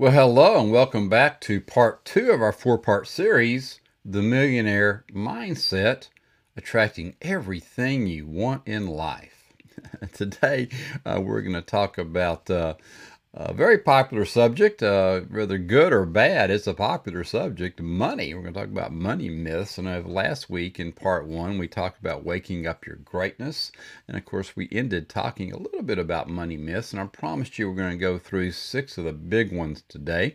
Well, hello, and welcome back to part two of our four part series The Millionaire Mindset Attracting Everything You Want in Life. Today, uh, we're going to talk about uh, a very popular subject, uh, whether good or bad, it's a popular subject money. We're going to talk about money myths. And last week in part one, we talked about waking up your greatness. And of course, we ended talking a little bit about money myths. And I promised you we're going to go through six of the big ones today.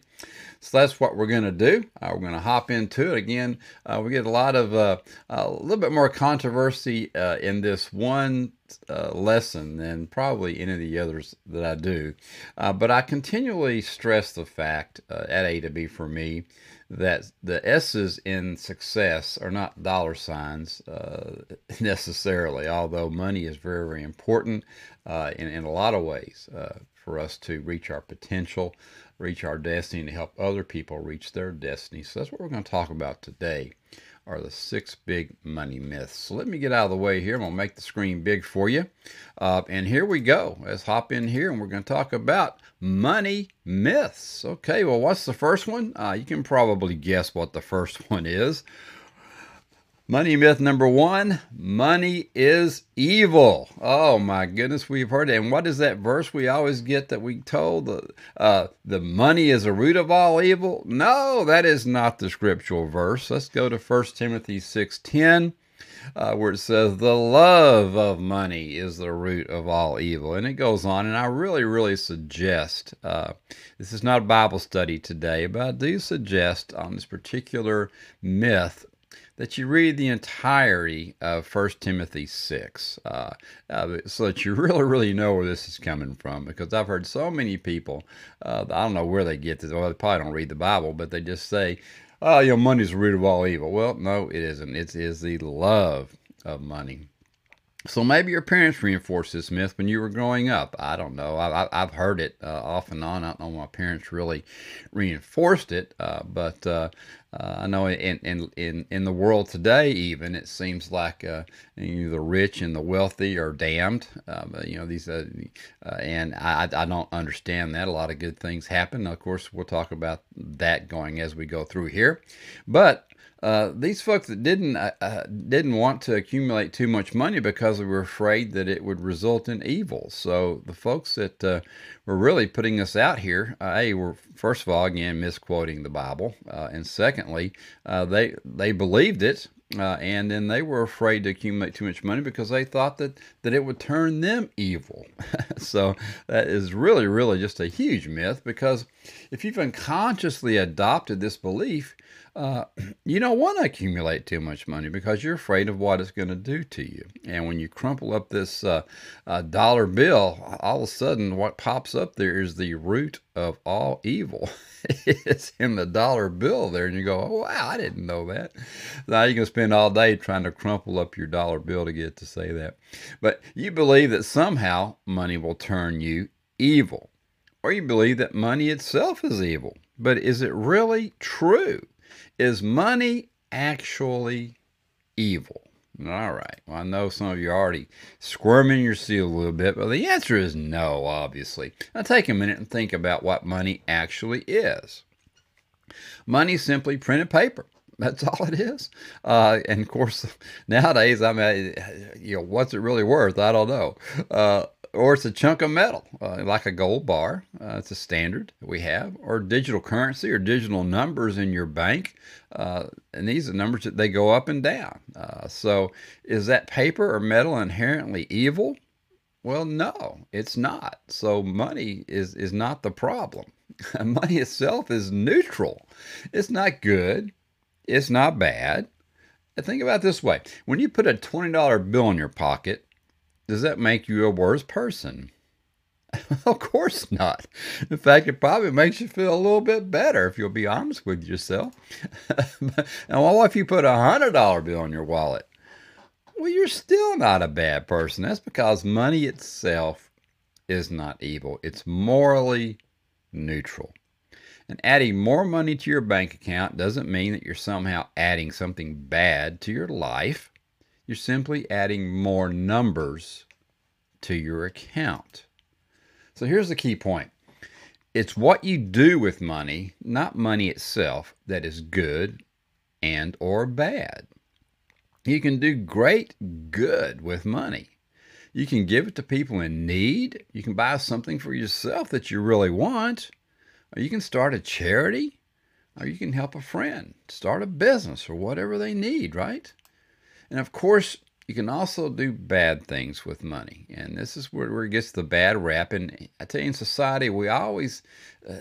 So that's what we're going to do. Uh, we're going to hop into it. Again, uh, we get a lot of, uh, a little bit more controversy uh, in this one uh, lesson than probably any of the others that I do. Uh, but I continually stress the fact uh, at A to B for me that the S's in success are not dollar signs uh, necessarily, although money is very, very important uh, in, in a lot of ways uh, for us to reach our potential, reach our destiny, to help other people reach their destiny. So that's what we're going to talk about today are the six big money myths. So let me get out of the way here. I'm going to make the screen big for you. Uh, and here we go. Let's hop in here and we're going to talk about money myths. Okay, well, what's the first one? Uh, you can probably guess what the first one is. Money myth number one money is evil. Oh my goodness, we've heard it. And what is that verse we always get that we told? The, uh, the money is a root of all evil? No, that is not the scriptural verse. Let's go to 1 Timothy 6.10. Uh, where it says the love of money is the root of all evil. And it goes on, and I really, really suggest uh, this is not a Bible study today, but I do suggest on this particular myth that you read the entirety of First Timothy 6 uh, uh, so that you really, really know where this is coming from. Because I've heard so many people, uh, I don't know where they get this, well, they probably don't read the Bible, but they just say, oh, you know, money's the root of all evil. Well, no, it isn't. It is the love of money. So maybe your parents reinforced this myth when you were growing up. I don't know. I, have heard it uh, off and on. I don't know my parents really reinforced it, uh, but uh, uh, I know in, in in in the world today, even it seems like uh, you know, the rich and the wealthy are damned. Uh, you know these, and I I don't understand that. A lot of good things happen. Of course, we'll talk about that going as we go through here, but uh, these folks that didn't uh, uh, didn't want to accumulate too much money because they were afraid that it would result in evil. So the folks that uh, were really putting us out here, uh, a were first of all again misquoting the Bible, and secondly they they believed it. and then they were afraid to accumulate too much money because they thought that, that it would turn them evil. so that is really, really just a huge myth because if you've unconsciously adopted this belief, uh, you don't want to accumulate too much money because you're afraid of what it's going to do to you. And when you crumple up this uh, uh, dollar bill, all of a sudden what pops up there is the root of all evil. it's in the dollar bill there, and you go, oh, wow, I didn't know that. Now you can spend all day trying to crumple up your dollar bill to get to say that. But you believe that somehow money will turn you evil, or you believe that money itself is evil. But is it really true? Is money actually evil? All right. Well, I know some of you are already squirming your seat a little bit, but the answer is no, obviously. Now take a minute and think about what money actually is. Money simply printed paper. That's all it is. Uh, and of course, nowadays, I mean, you know, what's it really worth? I don't know. Uh, or it's a chunk of metal, uh, like a gold bar. Uh, it's a standard we have, or digital currency or digital numbers in your bank. Uh, and these are numbers that they go up and down. Uh, so, is that paper or metal inherently evil? Well, no, it's not. So, money is is not the problem. money itself is neutral. It's not good. It's not bad. Think about this way: when you put a twenty dollar bill in your pocket does that make you a worse person? of course not. In fact, it probably makes you feel a little bit better if you'll be honest with yourself. and what if you put a hundred dollar bill in your wallet? Well, you're still not a bad person. That's because money itself is not evil. It's morally neutral. And adding more money to your bank account doesn't mean that you're somehow adding something bad to your life. You're simply adding more numbers to your account. So here's the key point. It's what you do with money, not money itself, that is good and or bad. You can do great good with money. You can give it to people in need. You can buy something for yourself that you really want. Or you can start a charity. Or you can help a friend start a business or whatever they need, right? And of course, you can also do bad things with money. And this is where, where it gets the bad rap. And I tell you, in society, we always, uh,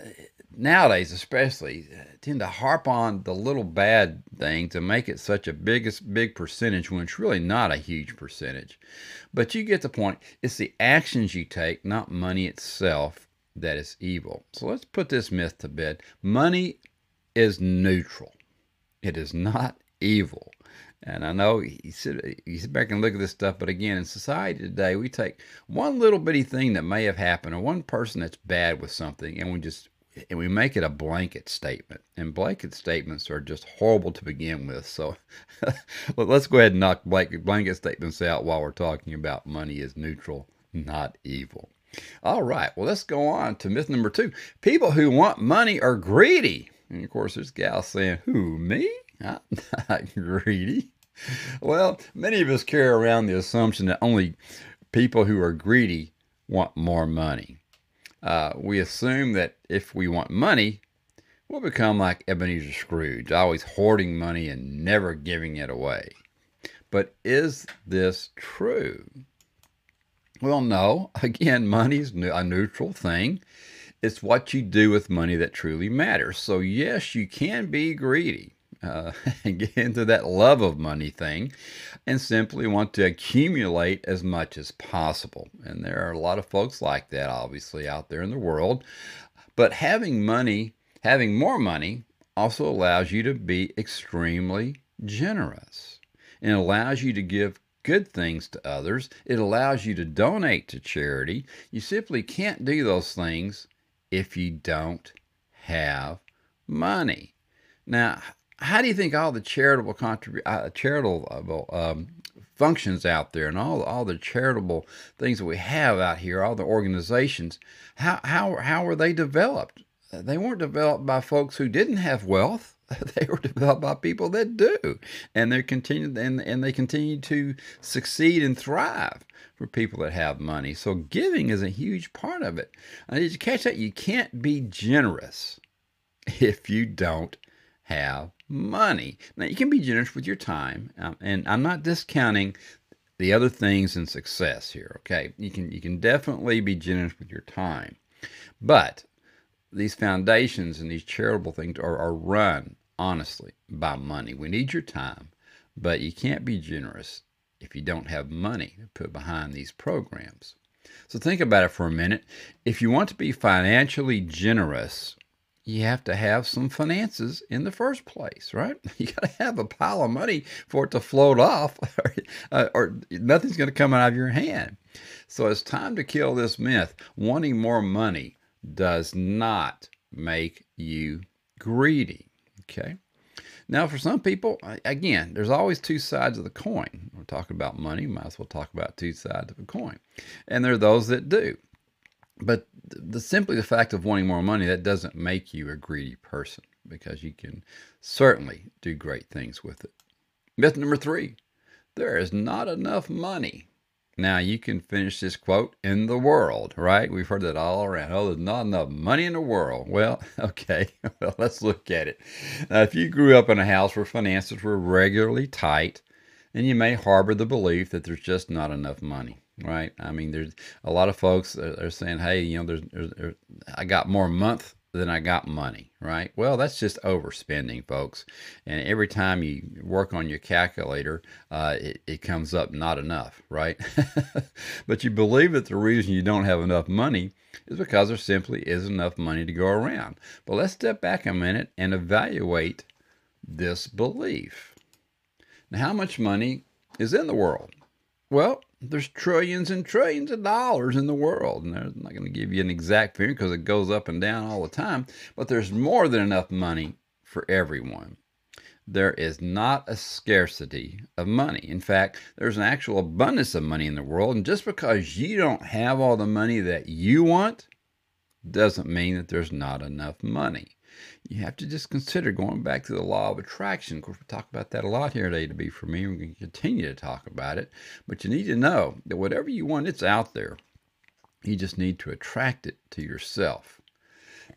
nowadays especially, uh, tend to harp on the little bad thing to make it such a biggest big percentage when it's really not a huge percentage. But you get the point. It's the actions you take, not money itself, that is evil. So let's put this myth to bed. Money is neutral. It is not evil. And I know you sit, you sit back and look at this stuff, but again, in society today, we take one little bitty thing that may have happened or one person that's bad with something, and we just and we make it a blanket statement. And blanket statements are just horrible to begin with. So let's go ahead and knock blanket, blanket statements out while we're talking about money is neutral, not evil. All right, well, let's go on to myth number two. People who want money are greedy. And of course, there's gals saying, Who, me? I'm not greedy. Well, many of us carry around the assumption that only people who are greedy want more money. Uh, we assume that if we want money, we'll become like Ebenezer Scrooge, always hoarding money and never giving it away. But is this true? Well, no. Again, money's a neutral thing. It's what you do with money that truly matters. So, yes, you can be greedy uh, and get into that love of money thing and simply want to accumulate as much as possible. And there are a lot of folks like that, obviously, out there in the world. But having money, having more money, also allows you to be extremely generous and allows you to give good things to others. It allows you to donate to charity. You simply can't do those things if you don't have money. Now, how do you think all the charitable contrib- uh, charitable um, functions out there and all all the charitable things that we have out here, all the organizations, how how how were they developed? They weren't developed by folks who didn't have wealth. They were developed by people that do, and they continue and, and they continue to succeed and thrive for people that have money. So giving is a huge part of it. And did you catch that? You can't be generous if you don't have money. Now, you can be generous with your time, um, and I'm not discounting the other things in success here. Okay, you can you can definitely be generous with your time, but these foundations and these charitable things are, are run honestly by money. We need your time, but you can't be generous if you don't have money to put behind these programs. So think about it for a minute. If you want to be financially generous, you have to have some finances in the first place, right? You got to have a pile of money for it to float off, or, uh, or nothing's going to come out of your hand. So it's time to kill this myth. Wanting more money does not make you greedy. Okay. Now, for some people, again, there's always two sides of the coin. We're talking about money, might as well talk about two sides of a coin. And there are those that do. But the simply the fact of wanting more money that doesn't make you a greedy person because you can certainly do great things with it. Myth number three: there is not enough money. Now you can finish this quote in the world, right? We've heard that all around. Oh, there's not enough money in the world. Well, okay. Well, let's look at it. Now, if you grew up in a house where finances were regularly tight, then you may harbor the belief that there's just not enough money right? I mean, there's a lot of folks that are saying, hey, you know, there's, there's, there's, I got more month than I got money, right? Well, that's just overspending, folks. And every time you work on your calculator, uh, it, it comes up not enough, right? but you believe that the reason you don't have enough money is because there simply isn't enough money to go around. But let's step back a minute and evaluate this belief. Now, how much money is in the world? Well, there's trillions and trillions of dollars in the world. And I'm not going to give you an exact figure because it goes up and down all the time, but there's more than enough money for everyone. There is not a scarcity of money. In fact, there's an actual abundance of money in the world. And just because you don't have all the money that you want doesn't mean that there's not enough money. You have to just consider going back to the law of attraction. Of course, we talk about that a lot here today to be for me. We're going to continue to talk about it. But you need to know that whatever you want, it's out there. You just need to attract it to yourself.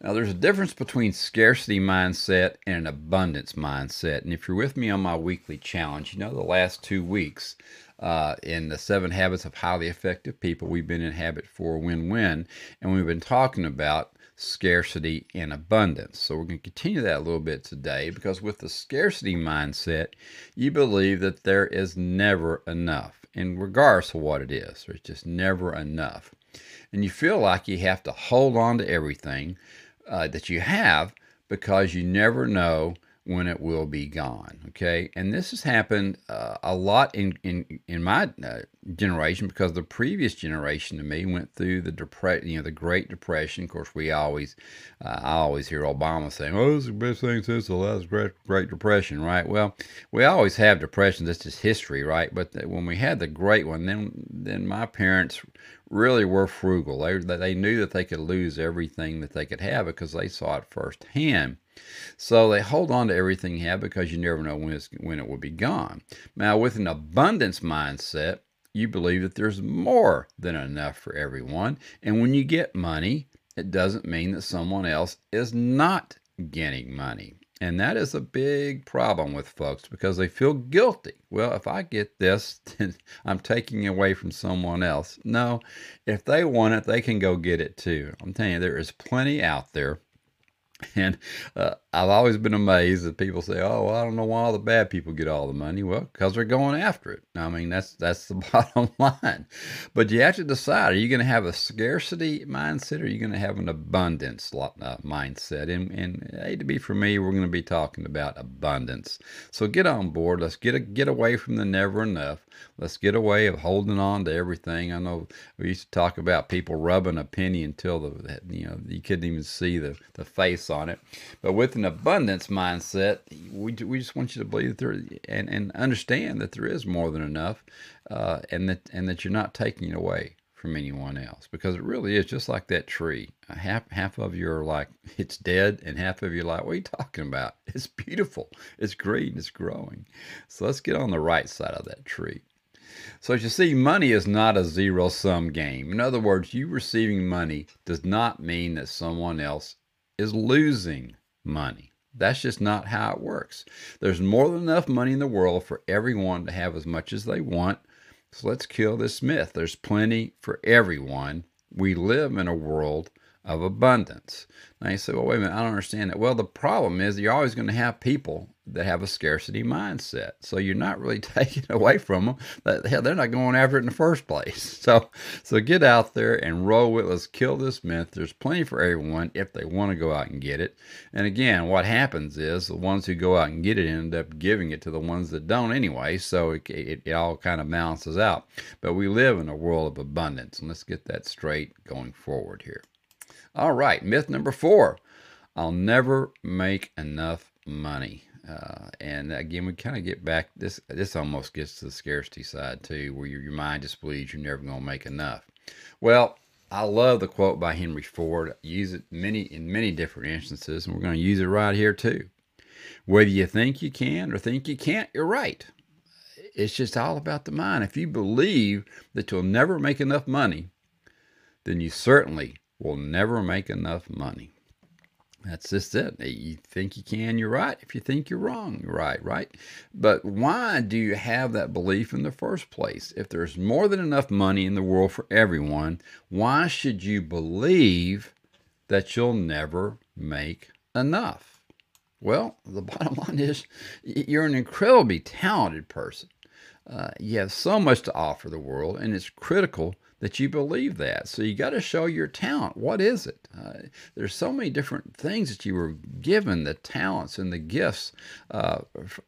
Now, there's a difference between scarcity mindset and an abundance mindset. And if you're with me on my weekly challenge, you know the last two weeks uh, in the seven habits of highly effective people, we've been in habit four win win. And we've been talking about scarcity and abundance. So we're going to continue that a little bit today because with the scarcity mindset, you believe that there is never enough, in regards to what it is. There's just never enough. And you feel like you have to hold on to everything uh, that you have because you never know when it will be gone. Okay, and this has happened uh, a lot in in in my uh, generation because the previous generation to me went through the depression, you know, the Great Depression. Of course, we always, uh, I always hear Obama saying, "Oh, this is the best thing since the last Great Great Depression." Right? Well, we always have depressions. That's just history, right? But when we had the Great one, then then my parents really were frugal. They they knew that they could lose everything that they could have because they saw it firsthand. So they hold on to everything you have because you never know when, when it will be gone. Now, with an abundance mindset, you believe that there's more than enough for everyone. And when you get money, it doesn't mean that someone else is not getting money. And that is a big problem with folks because they feel guilty. Well, if I get this, then I'm taking it away from someone else. No, if they want it, they can go get it too. I'm telling you, there is plenty out there and uh, I've always been amazed that people say, "Oh, well, I don't know why all the bad people get all the money." Well, because they're going after it. I mean, that's that's the bottom line. But you have to decide: Are you going to have a scarcity mindset, or are you going to have an abundance uh, mindset? And and hey, to be for me, we're going to be talking about abundance. So get on board. Let's get a, get away from the never enough. Let's get away of holding on to everything. I know we used to talk about people rubbing a penny until the you know you couldn't even see the the face on it. But with an abundance mindset, we, we just want you to believe that there and, and understand that there is more than enough, uh, and that and that you're not taking it away from anyone else because it really is just like that tree. Half half of you are like it's dead, and half of you are like, what are you talking about? It's beautiful, it's green, it's growing. So let's get on the right side of that tree. So as you see, money is not a zero sum game. In other words, you receiving money does not mean that someone else is losing money. That's just not how it works. There's more than enough money in the world for everyone to have as much as they want. So let's kill this myth. There's plenty for everyone. We live in a world of abundance. Now you say, well, wait a minute, I don't understand that. Well, the problem is you're always going to have people that have a scarcity mindset. So you're not really taking away from them. Hell, they're not going after it in the first place. So, so get out there and roll with. Let's kill this myth. There's plenty for everyone if they want to go out and get it. And again, what happens is the ones who go out and get it end up giving it to the ones that don't anyway. So it, it, it all kind of balances out. But we live in a world of abundance, and let's get that straight going forward here. All right, myth number four I'll never make enough money. Uh, and again, we kind of get back. This this almost gets to the scarcity side too, where your, your mind just believes you're never going to make enough. Well, I love the quote by Henry Ford. Use it many in many different instances, and we're going to use it right here too. Whether you think you can or think you can't, you're right. It's just all about the mind. If you believe that you'll never make enough money, then you certainly will never make enough money. That's just it. You think you can, you're right. If you think you're wrong, you're right, right? But why do you have that belief in the first place? If there's more than enough money in the world for everyone, why should you believe that you'll never make enough? Well, the bottom line is you're an incredibly talented person. Uh, you have so much to offer the world, and it's critical that you believe that. So you got to show your talent. What is it? Uh, there's so many different things that you were given, the talents and the gifts, uh,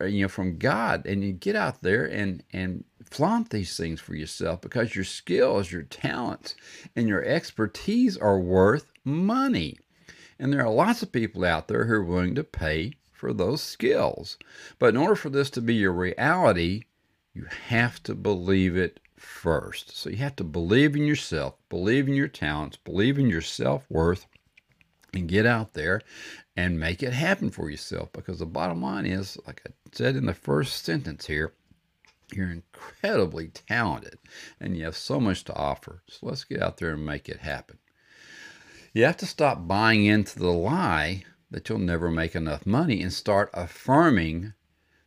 you know, from God, and you get out there and and flaunt these things for yourself because your skills, your talents, and your expertise are worth money. And there are lots of people out there who are willing to pay for those skills. But in order for this to be your reality, you have to believe it first. So you have to believe in yourself, believe in your talents, believe in your self worth, and get out there and make it happen for yourself. Because the bottom line is like i said in the first sentence here you're incredibly talented and you have so much to offer. So let's get out there and make it happen. You have to stop buying into the lie that you'll never make enough money and start affirming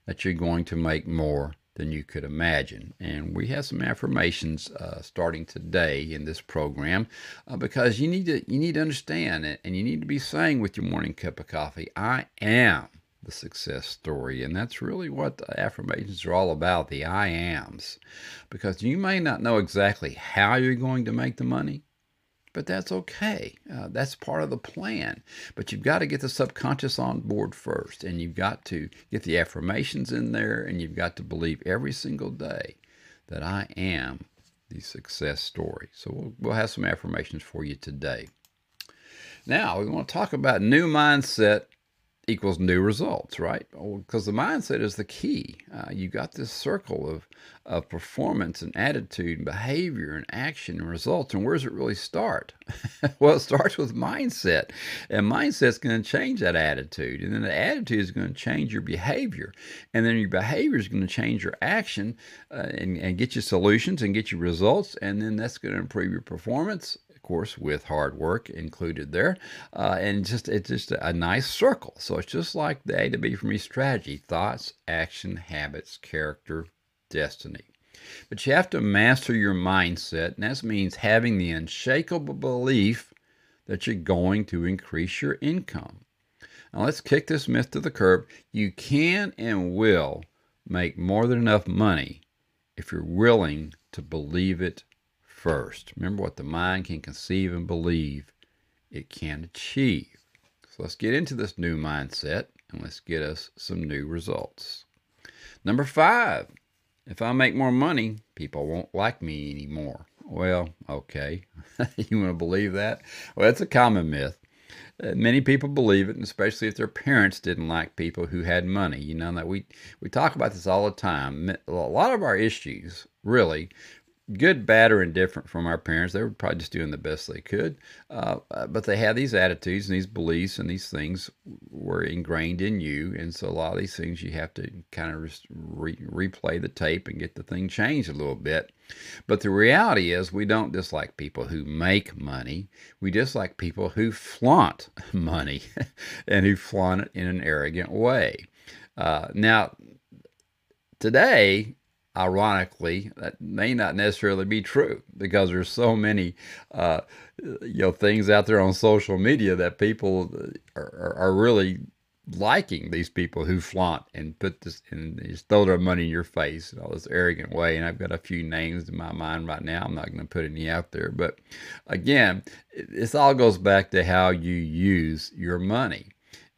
that you're going to make more than you could imagine. And we have some affirmations uh, starting today in this program uh, because you need to you need to understand it and you need to be saying with your morning cup of coffee, I am the success story. And that's really what affirmations are all about, the I ams. Because you may not know exactly how you're going to make the money, but that's okay. Uh, that's part of the plan. But you've got to get the subconscious on board first, and you've got to get the affirmations in there, and you've got to believe every single day that I am the success story. So we'll, we'll have some affirmations for you today. Now, we want to talk about new mindset equals new results, right? Because the mindset is the key. Uh, you got this circle of, of performance and attitude and behavior and action and results. And where does it really start? well, it starts with mindset. And mindset's going to change that attitude. And then the attitude is going to change your behavior. And then your behavior is going to change your action uh, and, and get you solutions and get you results. And then that's going to improve your performance of course, with hard work included there, uh, and just it's just a nice circle. So it's just like the A to B for me strategy: thoughts, action, habits, character, destiny. But you have to master your mindset, and that means having the unshakable belief that you're going to increase your income. Now let's kick this myth to the curb. You can and will make more than enough money if you're willing to believe it first. Remember what the mind can conceive and believe it can achieve. So let's get into this new mindset and let's get us some new results. Number five, if I make more money, people won't like me anymore. Well, okay. you want to believe that? Well, it's a common myth. Uh, many people believe it, and especially if their parents didn't like people who had money. You know that we we talk about this all the time. A lot of our issues, really, good, bad, or indifferent from our parents. They were probably just doing the best they could. Uh, uh, but they had these attitudes and these beliefs and these things were ingrained in you. And so a lot of these things you have to kind of re- replay the tape and get the thing changed a little bit. But the reality is, we don't dislike people who make money. We dislike people who flaunt money and who flaunt it in an arrogant way. Uh, now, today, ironically, that may not necessarily be true because there's so many, uh, you know, things out there on social media that people are, are really liking these people who flaunt and put this and just throw their money in your face in all this arrogant way. And I've got a few names in my mind right now. I'm not going to put any out there, but again, this all goes back to how you use your money.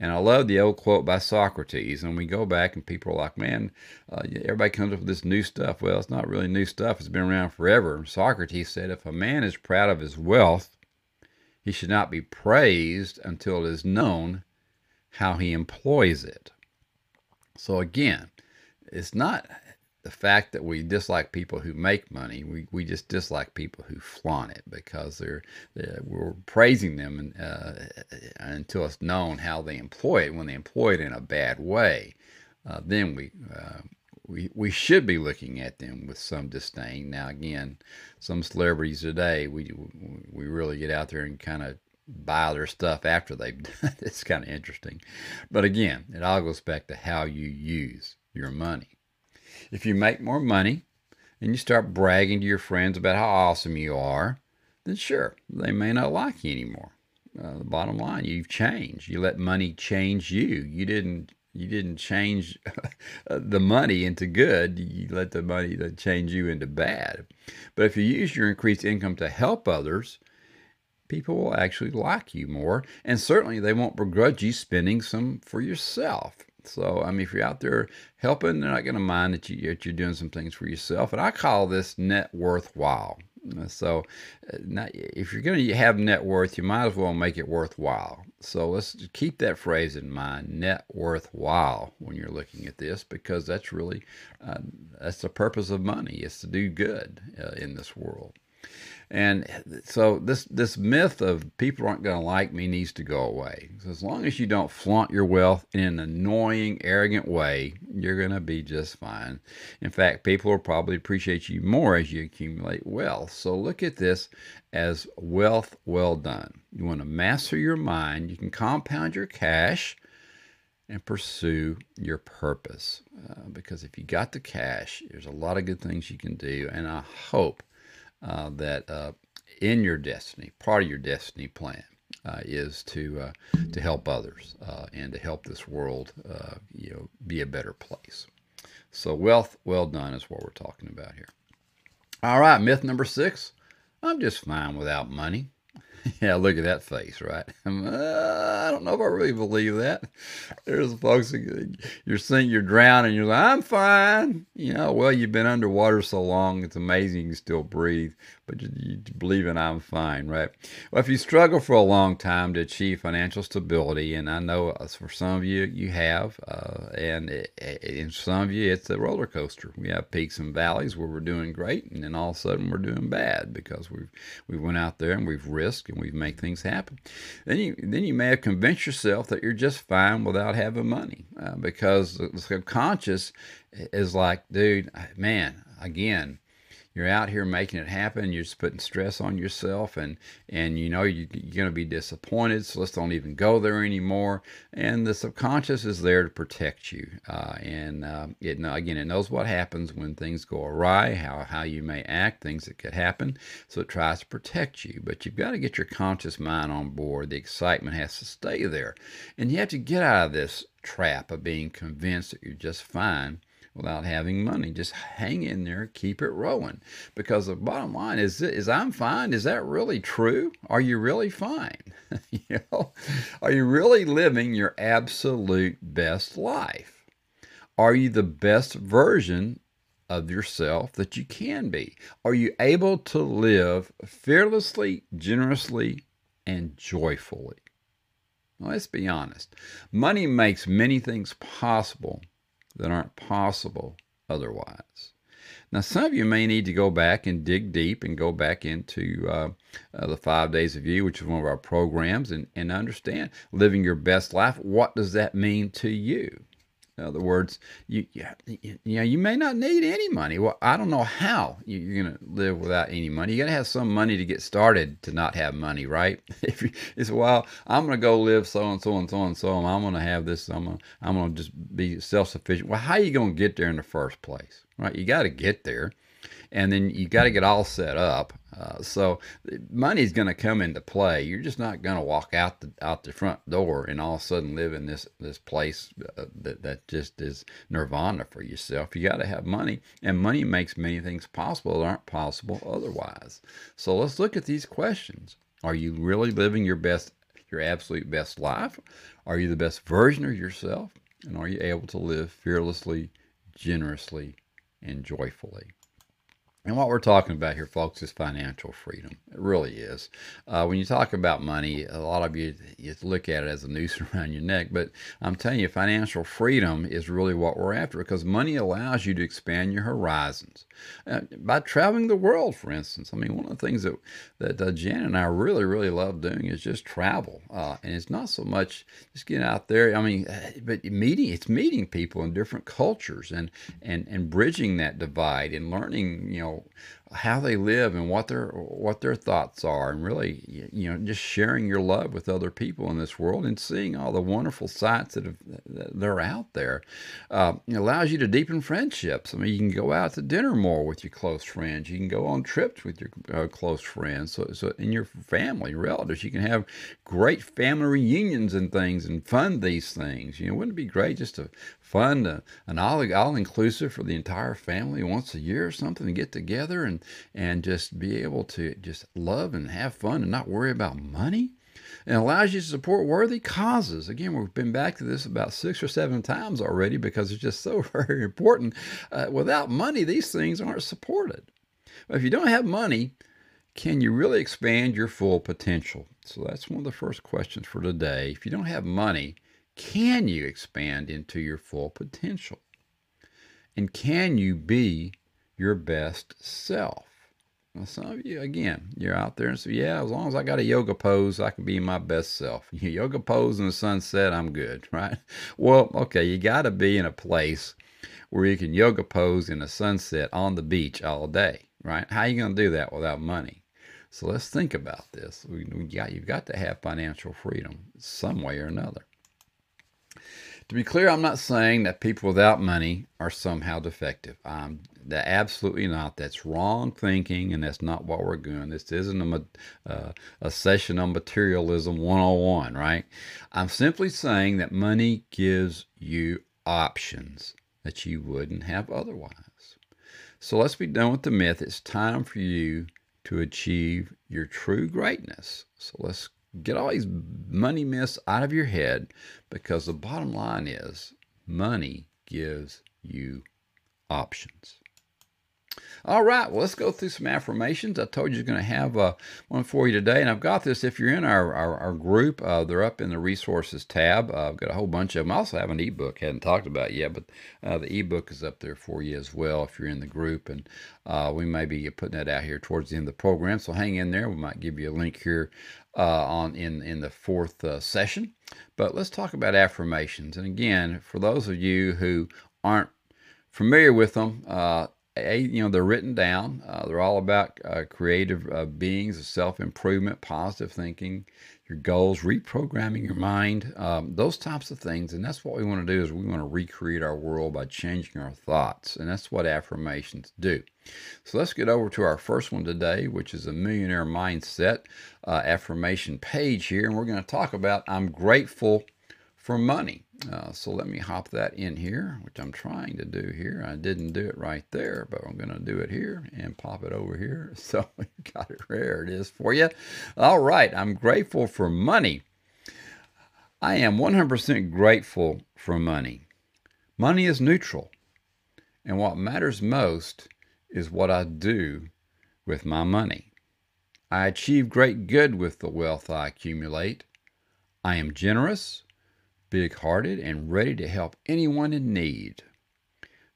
And I love the old quote by Socrates. And we go back, and people are like, man, uh, everybody comes up with this new stuff. Well, it's not really new stuff, it's been around forever. Socrates said, if a man is proud of his wealth, he should not be praised until it is known how he employs it. So, again, it's not the fact that we dislike people who make money, we, we just dislike people who flaunt it because they're, they're we're praising them uh, until it's known how they employ it. When they employ it in a bad way, uh, then we, uh, we we should be looking at them with some disdain. Now, again, some celebrities today, we we really get out there and kind of buy their stuff after they've done it. It's kind of interesting, but again, it all goes back to how you use your money. If you make more money and you start bragging to your friends about how awesome you are, then sure, they may not like you anymore. Uh, the bottom line, you've changed. You let money change you. You didn't. You didn't change the money into good. You let the money change you into bad. But if you use your increased income to help others, people will actually like you more, and certainly they won't begrudge you spending some for yourself. So, I mean, if you're out there helping, they're not going to mind that, you, that you're doing some things for yourself. And I call this net worthwhile. So, uh, if you're going to have net worth, you might as well make it worthwhile. So, let's keep that phrase in mind net worthwhile when you're looking at this, because that's really uh, that's the purpose of money is to do good uh, in this world. And so this this myth of people aren't going to like me needs to go away. So as long as you don't flaunt your wealth in an annoying, arrogant way, you're going to be just fine. In fact, people will probably appreciate you more as you accumulate wealth. So look at this as wealth well done. You want to master your mind. You can compound your cash and pursue your purpose. Uh, because if you got the cash, there's a lot of good things you can do. And I hope uh, that uh, in your destiny, part of your destiny plan, uh, is to uh, to help others uh, and to help this world, uh, you know, be a better place. So wealth well done is what we're talking about here. All right, myth number six: I'm just fine without money. yeah, look at that face, right? Uh, I don't know if I really believe that. There's folks, you're saying you're drowning, you're like, I'm fine. You know, well, you've been underwater so long, it's amazing you can still breathe, but you, you believe in I'm fine, right? Well, if you struggle for a long time to achieve financial stability, and I know uh, for some of you, you have, uh, and in some of you, it's a roller coaster. We have peaks and valleys where we're doing great, and then all of a sudden we're doing bad because we've we went out there and we've risked we make things happen. Then you then you may have convinced yourself that you're just fine without having money uh, because the subconscious is like, dude, man, again, you're out here making it happen. You're just putting stress on yourself, and and you know you, are going to be disappointed. So let's don't even go there anymore. And the subconscious is there to protect you, uh, and uh, it again it knows what happens when things go awry, how how you may act, things that could happen. So it tries to protect you, but you've got to get your conscious mind on board. The excitement has to stay there, and you have to get out of this trap of being convinced that you're just fine without having money. Just hang in there, keep it rolling. Because the bottom line is, is I'm fine. Is that really true? Are you really fine? you know, are you really living your absolute best life? Are you the best version of yourself that you can be? Are you able to live fearlessly, generously, and joyfully? Let's be honest. Money makes many things possible that aren't possible otherwise. Now, some of you may need to go back and dig deep and go back into uh, uh, the Five Days of You, which is one of our programs, and, and understand living your best life. What does that mean to you? In other words, you, you, you know you may not need any money. Well, I don't know how you're going to live without any money. You got to have some money to get started to not have money, right? If you, it's well, I'm going to go live so and so and so and so, and I'm going to have this. I'm going to, I'm going to just be self sufficient. Well, how are you going to get there in the first place, right? You got to get there and then you got to get all set up. Uh, so money's going to come into play. You're just not going to walk out the out the front door and all of a sudden live in this this place uh, that that just is nirvana for yourself. You got to have money, and money makes many things possible that aren't possible otherwise. So let's look at these questions. Are you really living your best, your absolute best life? Are you the best version of yourself? And are you able to live fearlessly, generously, and joyfully? And what we're talking about here, folks, is financial freedom. It really is. Uh, when you talk about money, a lot of you, you look at it as a noose around your neck, but I'm telling you, financial freedom is really what we're after because money allows you to expand your horizons. Uh, by traveling the world, for instance, I mean, one of the things that, that uh, Jan and I really, really love doing is just travel. Uh, and it's not so much just getting out there, I mean, uh, but meeting, it's meeting people in different cultures and, and, and bridging that divide and learning, you know, how they live and what their what their thoughts are and really you know just sharing your love with other people in this world and seeing all the wonderful sights that, have, that are out there uh, it allows you to deepen friendships. I mean you can go out to dinner more with your close friends. You can go on trips with your uh, close friends. So, so in your family relatives. You can have great family reunions and things and fund these things. You know wouldn't it be great just to fund uh, an all, all inclusive for the entire family once a year or something to get together and and just be able to just love and have fun and not worry about money. It allows you to support worthy causes. Again, we've been back to this about six or seven times already because it's just so very important. Uh, without money, these things aren't supported. But if you don't have money, can you really expand your full potential? So that's one of the first questions for today. If you don't have money, can you expand into your full potential? And can you be your best self? Well, some of you, again, you're out there and say, yeah, as long as I got a yoga pose, I can be my best self. yoga pose in the sunset, I'm good, right? Well, okay, you got to be in a place where you can yoga pose in the sunset on the beach all day, right? How are you going to do that without money? So let's think about this. We, we got, you've got to have financial freedom some way or another. To be clear, I'm not saying that people without money are somehow defective. Um, that absolutely not. That's wrong thinking, and that's not what we're doing. This isn't a, uh, a session on materialism 101, right? I'm simply saying that money gives you options that you wouldn't have otherwise. So let's be done with the myth. It's time for you to achieve your true greatness. So let's get all these money myths out of your head because the bottom line is money gives you options. All right, well, let's go through some affirmations. I told you I going to have uh, one for you today, and I've got this. If you're in our, our, our group, uh, they're up in the resources tab. Uh, I've got a whole bunch of them. I also have an ebook, hadn't talked about yet, but uh, the ebook is up there for you as well if you're in the group, and uh, we may be putting that out here towards the end of the program. So hang in there. We might give you a link here uh, on in in the fourth session. But let's talk about affirmations. And again, for those of you who aren't familiar with them, a, you know, they're written down. Uh, they're all about uh, creative uh, beings, self improvement, positive thinking, your goals, reprogramming your mind, um, those types of things. And that's what we want to do is we want to recreate our world by changing our thoughts, and that's what affirmations do. So let's get over to our first one today, which is a millionaire mindset uh, affirmation page here, and we're going to talk about I'm grateful for money. Uh, so let me hop that in here, which I'm trying to do here. I didn't do it right there, but I'm going to do it here and pop it over here. So you got it. There it is for you. All right. I'm grateful for money. I am 100% grateful for money. Money is neutral. And what matters most is what I do with my money. I achieve great good with the wealth I accumulate. I am generous big hearted, and ready to help anyone in need.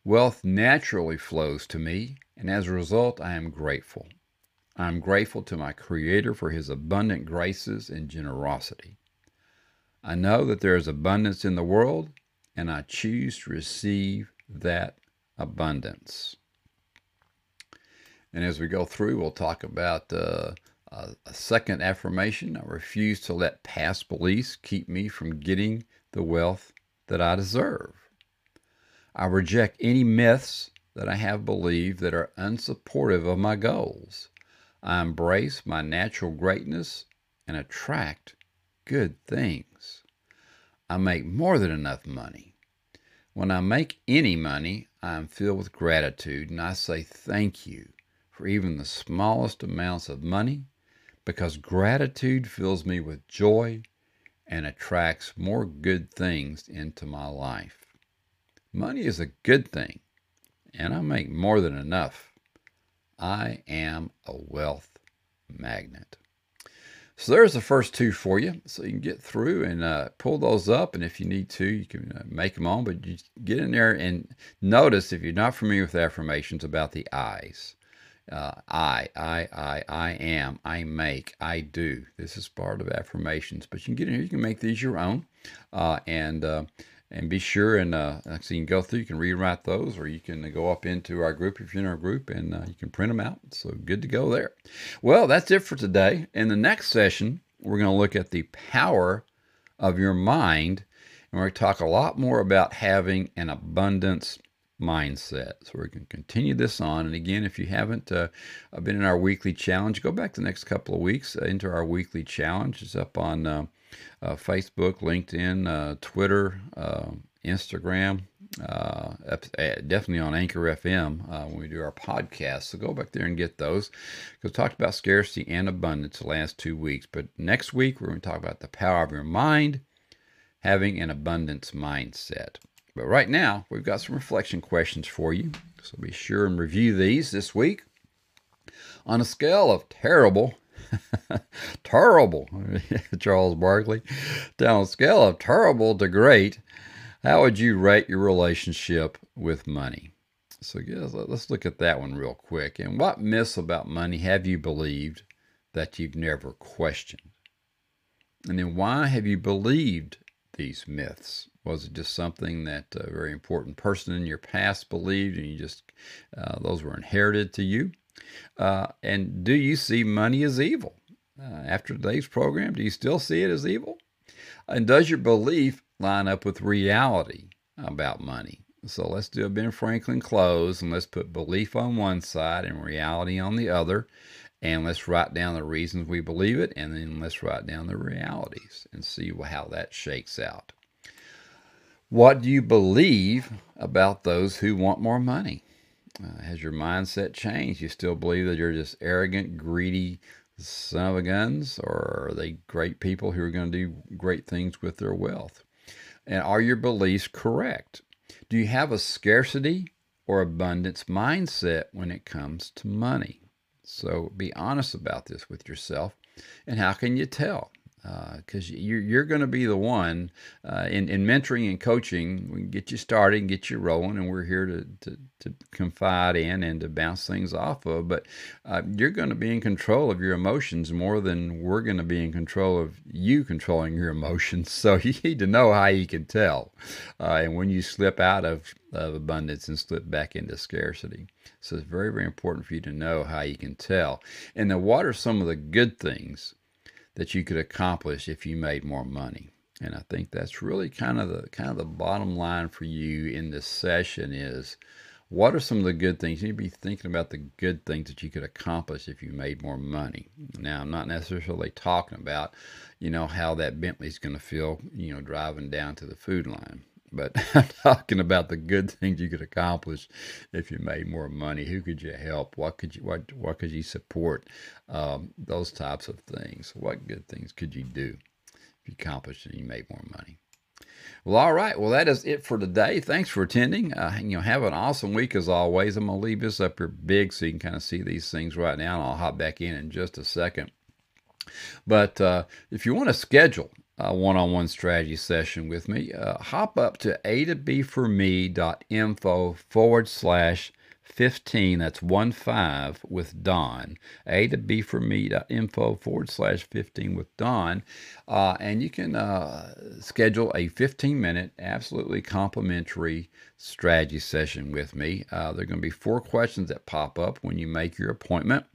Wealth naturally flows to me, and as a result, I am grateful. I am grateful to my Creator for His abundant graces and generosity. I know that there is abundance in the world, and I choose to receive that abundance. And as we go through, we'll talk about uh, a second affirmation. I refuse to let past beliefs keep me from getting the wealth that I deserve. I reject any myths that I have believed that are unsupportive of my goals. I embrace my natural greatness and attract good things. I make more than enough money. When I make any money, I am filled with gratitude and I say thank you for even the smallest amounts of money because gratitude fills me with joy and attracts more good things into my life. Money is a good thing, and I make more than enough. I am a wealth magnet. So there's the first two for you. So you can get through and uh, pull those up. And if you need to, you can uh, make them on. But you get in there and notice if you're not familiar with affirmations about the I's uh, I, I, I, I am, I make, I do. This is part of affirmations, but you can get in here. You can make these your own, uh, and uh, and be sure and uh, so you can go through. You can rewrite those, or you can go up into our group if you're in our group, and uh, you can print them out. So good to go there. Well, that's it for today. In the next session, we're going to look at the power of your mind, and we're going to talk a lot more about having an abundance mindset. So we can continue this on. And again, if you haven't uh, been in our weekly challenge, go back the next couple of weeks uh, into our weekly challenge. It's up on uh, uh Facebook, LinkedIn, uh, Twitter, uh, Instagram. definitely on Anchor FM when we do our podcast. So go back there and get those. Because we talked about scarcity and abundance the last two weeks. But next week, we're going to talk about the power of your mind, having an abundance mindset. But right now, we've got some reflection questions for you. So be sure and review these this week. On a scale of terrible, terrible, Charles Barkley, down a scale of terrible to great, how would you rate your relationship with money? So yes, uh, let's look at that one real quick. And what myths about money have you believed that you've never questioned? And then why have you believed these myths? Was it just something that a very important person in your past believed and you just, uh, those were inherited to you? Uh, and do you see money as evil? Uh, after today's program, do you still see it as evil? And does your belief line up with reality about money? So let's do a Ben Franklin close and let's put belief on one side and reality on the other. And let's write down the reasons we believe it, and then let's write down the realities and see how that shakes out. What do you believe about those who want more money? Uh, has your mindset changed? You still believe that you're just arrogant, greedy son of a guns, or are they great people who are going to do great things with their wealth? And are your beliefs correct? Do you have a scarcity or abundance mindset when it comes to money? So be honest about this with yourself. And how can you tell? Because uh, you're, you're going to be the one uh, in, in mentoring and coaching. We can get you started and get you rolling, and we're here to, to, to confide in and to bounce things off of. But uh, you're going to be in control of your emotions more than we're going to be in control of you controlling your emotions. So you need to know how you can tell. Uh, and when you slip out of, of abundance and slip back into scarcity. So it's very, very important for you to know how you can tell. And then what are some of the good things that you could accomplish if you made more money? And I think that's really kind of the kind of the bottom line for you in this session is what are some of the good things? You need to be thinking about the good things that you could accomplish if you made more money. Now, I'm not necessarily talking about, you know, how that Bentley's going to feel, you know, driving down to the food line. But I'm talking about the good things you could accomplish if you made more money. Who could you help? What could you what what could you support? Um, those types of things. What good things could you do if you accomplished and you made more money? Well, all right. Well, that is it for today. Thanks for attending. Uh, you know, have an awesome week as always. I'm gonna leave this up here big so you can kind of see these things right now, and I'll hop back in in just a second. But uh, if you want to schedule a one-on-one strategy session with me, uh, hop up to a to b for me.info forward slash 15, that's 1 5 with Don. A to B for me.info forward slash 15 with Don. Uh, and you can uh, schedule a 15 minute, absolutely complimentary strategy session with me. Uh, there are going to be four questions that pop up when you make your appointment,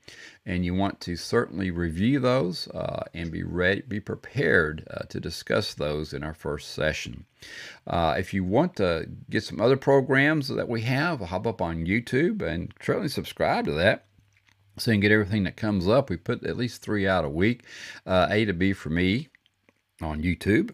and you want to certainly review those uh, and be ready, be prepared uh, to discuss those in our first session. Uh, if you want to get some other programs that we have, hop up on YouTube and certainly subscribe to that so you can get everything that comes up. We put at least three out a week. Uh, a to B for me on YouTube.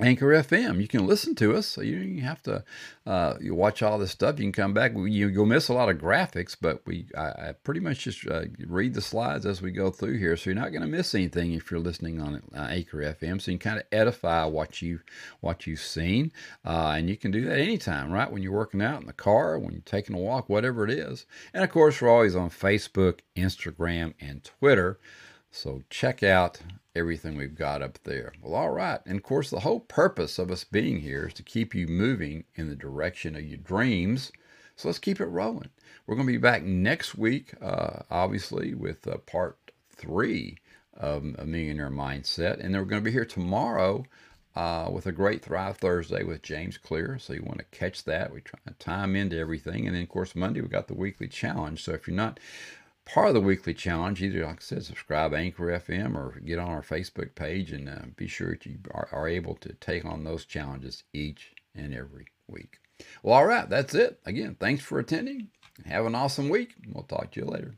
Anchor FM. You can listen to us, so you don't have to uh, you watch all this stuff. You can come back. You, you'll miss a lot of graphics, but we I, I pretty much just uh, read the slides as we go through here, so you're not going to miss anything if you're listening on uh, Anchor FM. So you can kind of edify what you what you've seen, uh, and you can do that anytime, right? When you're working out in the car, when you're taking a walk, whatever it is. And of course, we're always on Facebook, Instagram, and Twitter. So check out everything we've got up there. Well, all right. And of course, the whole purpose of us being here is to keep you moving in the direction of your dreams. So let's keep it rolling. We're going to be back next week, uh, obviously, with uh, part three of a Millionaire Mindset. And then we're going to be here tomorrow uh, with a great Thrive Thursday with James Clear. So you want to catch that. We try to time into everything. And then, of course, Monday we got the weekly challenge. So if you're not part of the weekly challenge, either, like I said, subscribe Anchor FM or get on our Facebook page and uh, be sure that you are, are able to take on those challenges each and every week. Well, all right, that's it. Again, thanks for attending. Have an awesome week. We'll talk to you later.